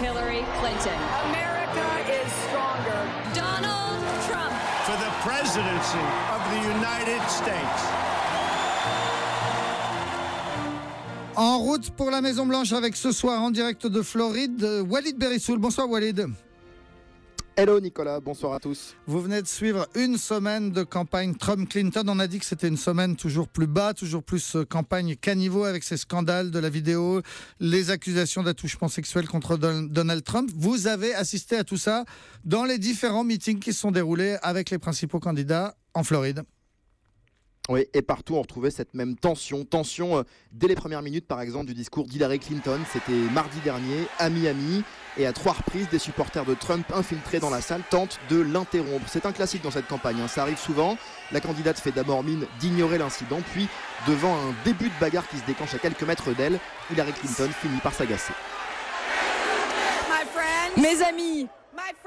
Hillary Clinton. America is stronger. Donald Trump. For the presidency of the United States. En route pour la Maison Blanche avec ce soir en direct de Floride, Walid Berissoul. Bonsoir Walid. Hello Nicolas, bonsoir à tous. Vous venez de suivre une semaine de campagne Trump-Clinton. On a dit que c'était une semaine toujours plus bas, toujours plus euh, campagne caniveau avec ces scandales de la vidéo, les accusations d'attouchement sexuel contre Donald Trump. Vous avez assisté à tout ça dans les différents meetings qui se sont déroulés avec les principaux candidats en Floride. Oui, et partout on retrouvait cette même tension. Tension euh, dès les premières minutes, par exemple, du discours d'Hillary Clinton. C'était mardi dernier à Miami. Et à trois reprises, des supporters de Trump infiltrés dans la salle tentent de l'interrompre. C'est un classique dans cette campagne, hein. ça arrive souvent. La candidate fait d'abord mine d'ignorer l'incident, puis, devant un début de bagarre qui se déclenche à quelques mètres d'elle, Hillary Clinton finit par s'agacer. Mes amis,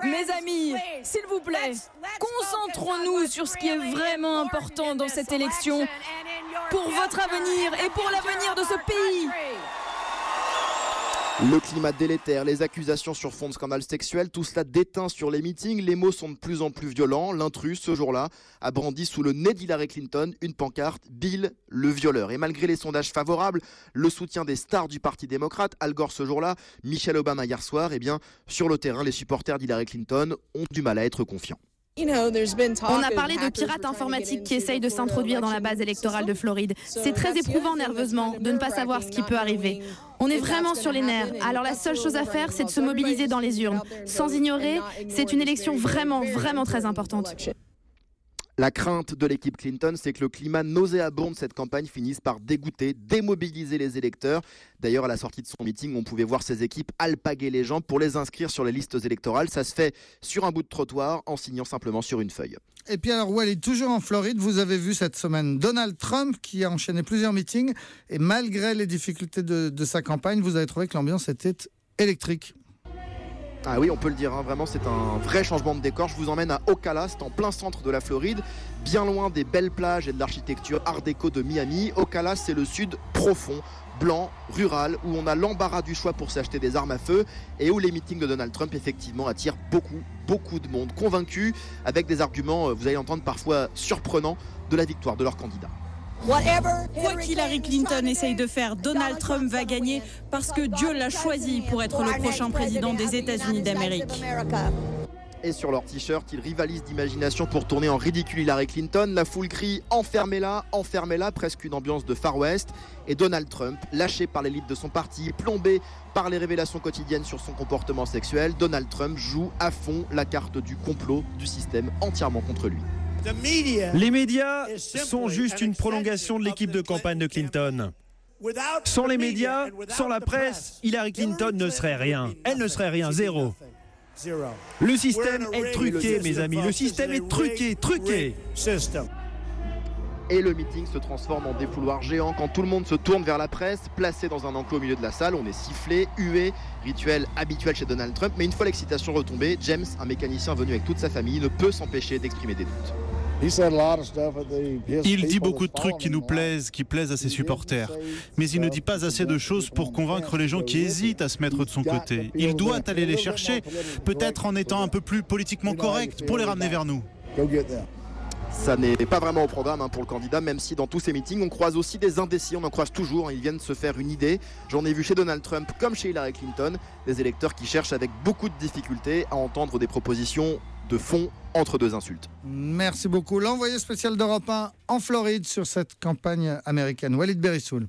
mes amis, s'il vous plaît, concentrons-nous sur ce qui est vraiment important dans cette élection. pour votre avenir et pour l'avenir de ce pays. Le climat délétère, les accusations sur fond de scandale sexuel, tout cela déteint sur les meetings. Les mots sont de plus en plus violents. L'intrus, ce jour-là, a brandi sous le nez d'Hillary Clinton une pancarte Bill le violeur. Et malgré les sondages favorables, le soutien des stars du Parti démocrate, Al Gore ce jour-là, Michelle Obama hier soir, eh bien, sur le terrain, les supporters d'Hillary Clinton ont du mal à être confiants. On a parlé de pirates informatiques qui essayent de s'introduire dans la base électorale de Floride. C'est très éprouvant nerveusement de ne pas savoir ce qui peut arriver. On est vraiment sur les nerfs. Alors la seule chose à faire, c'est de se mobiliser dans les urnes. Sans ignorer, c'est une élection vraiment, vraiment très importante. La crainte de l'équipe Clinton, c'est que le climat nauséabond de cette campagne finisse par dégoûter, démobiliser les électeurs. D'ailleurs, à la sortie de son meeting, on pouvait voir ses équipes alpaguer les gens pour les inscrire sur les listes électorales. Ça se fait sur un bout de trottoir en signant simplement sur une feuille. Et puis alors, est toujours en Floride, vous avez vu cette semaine Donald Trump qui a enchaîné plusieurs meetings et malgré les difficultés de sa campagne, vous avez trouvé que l'ambiance était électrique. Ah oui, on peut le dire, hein, vraiment c'est un vrai changement de décor. Je vous emmène à Ocala, c'est en plein centre de la Floride, bien loin des belles plages et de l'architecture art déco de Miami. Ocala, c'est le sud profond, blanc, rural, où on a l'embarras du choix pour s'acheter des armes à feu et où les meetings de Donald Trump effectivement attirent beaucoup, beaucoup de monde, convaincu avec des arguments, euh, vous allez entendre parfois surprenants, de la victoire de leur candidat. Quoi qu'Hillary Clinton essaye de faire, Donald Trump va gagner parce que Dieu l'a choisi pour être le prochain président des États-Unis d'Amérique. Et sur leur t-shirt, ils rivalisent d'imagination pour tourner en ridicule Hillary Clinton. La foule crie Enfermez-la, enfermez-la, presque une ambiance de Far West. Et Donald Trump, lâché par l'élite de son parti, plombé par les révélations quotidiennes sur son comportement sexuel, Donald Trump joue à fond la carte du complot du système entièrement contre lui. Les médias sont juste une prolongation de l'équipe de campagne de Clinton. Sans les médias, sans la presse, Hillary Clinton ne serait rien. Elle ne serait rien, zéro. Le système est truqué, mes amis. Le système est truqué, truqué. Et le meeting se transforme en défouloir géant quand tout le monde se tourne vers la presse, placé dans un enclos au milieu de la salle. On est sifflé, hué, rituel habituel chez Donald Trump. Mais une fois l'excitation retombée, James, un mécanicien venu avec toute sa famille, ne peut s'empêcher d'exprimer des doutes. Il dit beaucoup de trucs qui nous plaisent, qui plaisent à ses supporters. Mais il ne dit pas assez de choses pour convaincre les gens qui hésitent à se mettre de son côté. Il doit aller les chercher, peut-être en étant un peu plus politiquement correct pour les ramener vers nous. Ça n'est pas vraiment au programme hein, pour le candidat, même si dans tous ces meetings, on croise aussi des indécis, on en croise toujours, hein. ils viennent se faire une idée. J'en ai vu chez Donald Trump comme chez Hillary Clinton, des électeurs qui cherchent avec beaucoup de difficultés à entendre des propositions de fond entre deux insultes. Merci beaucoup. L'envoyé spécial d'Europe 1 en Floride sur cette campagne américaine, Walid Berissoul.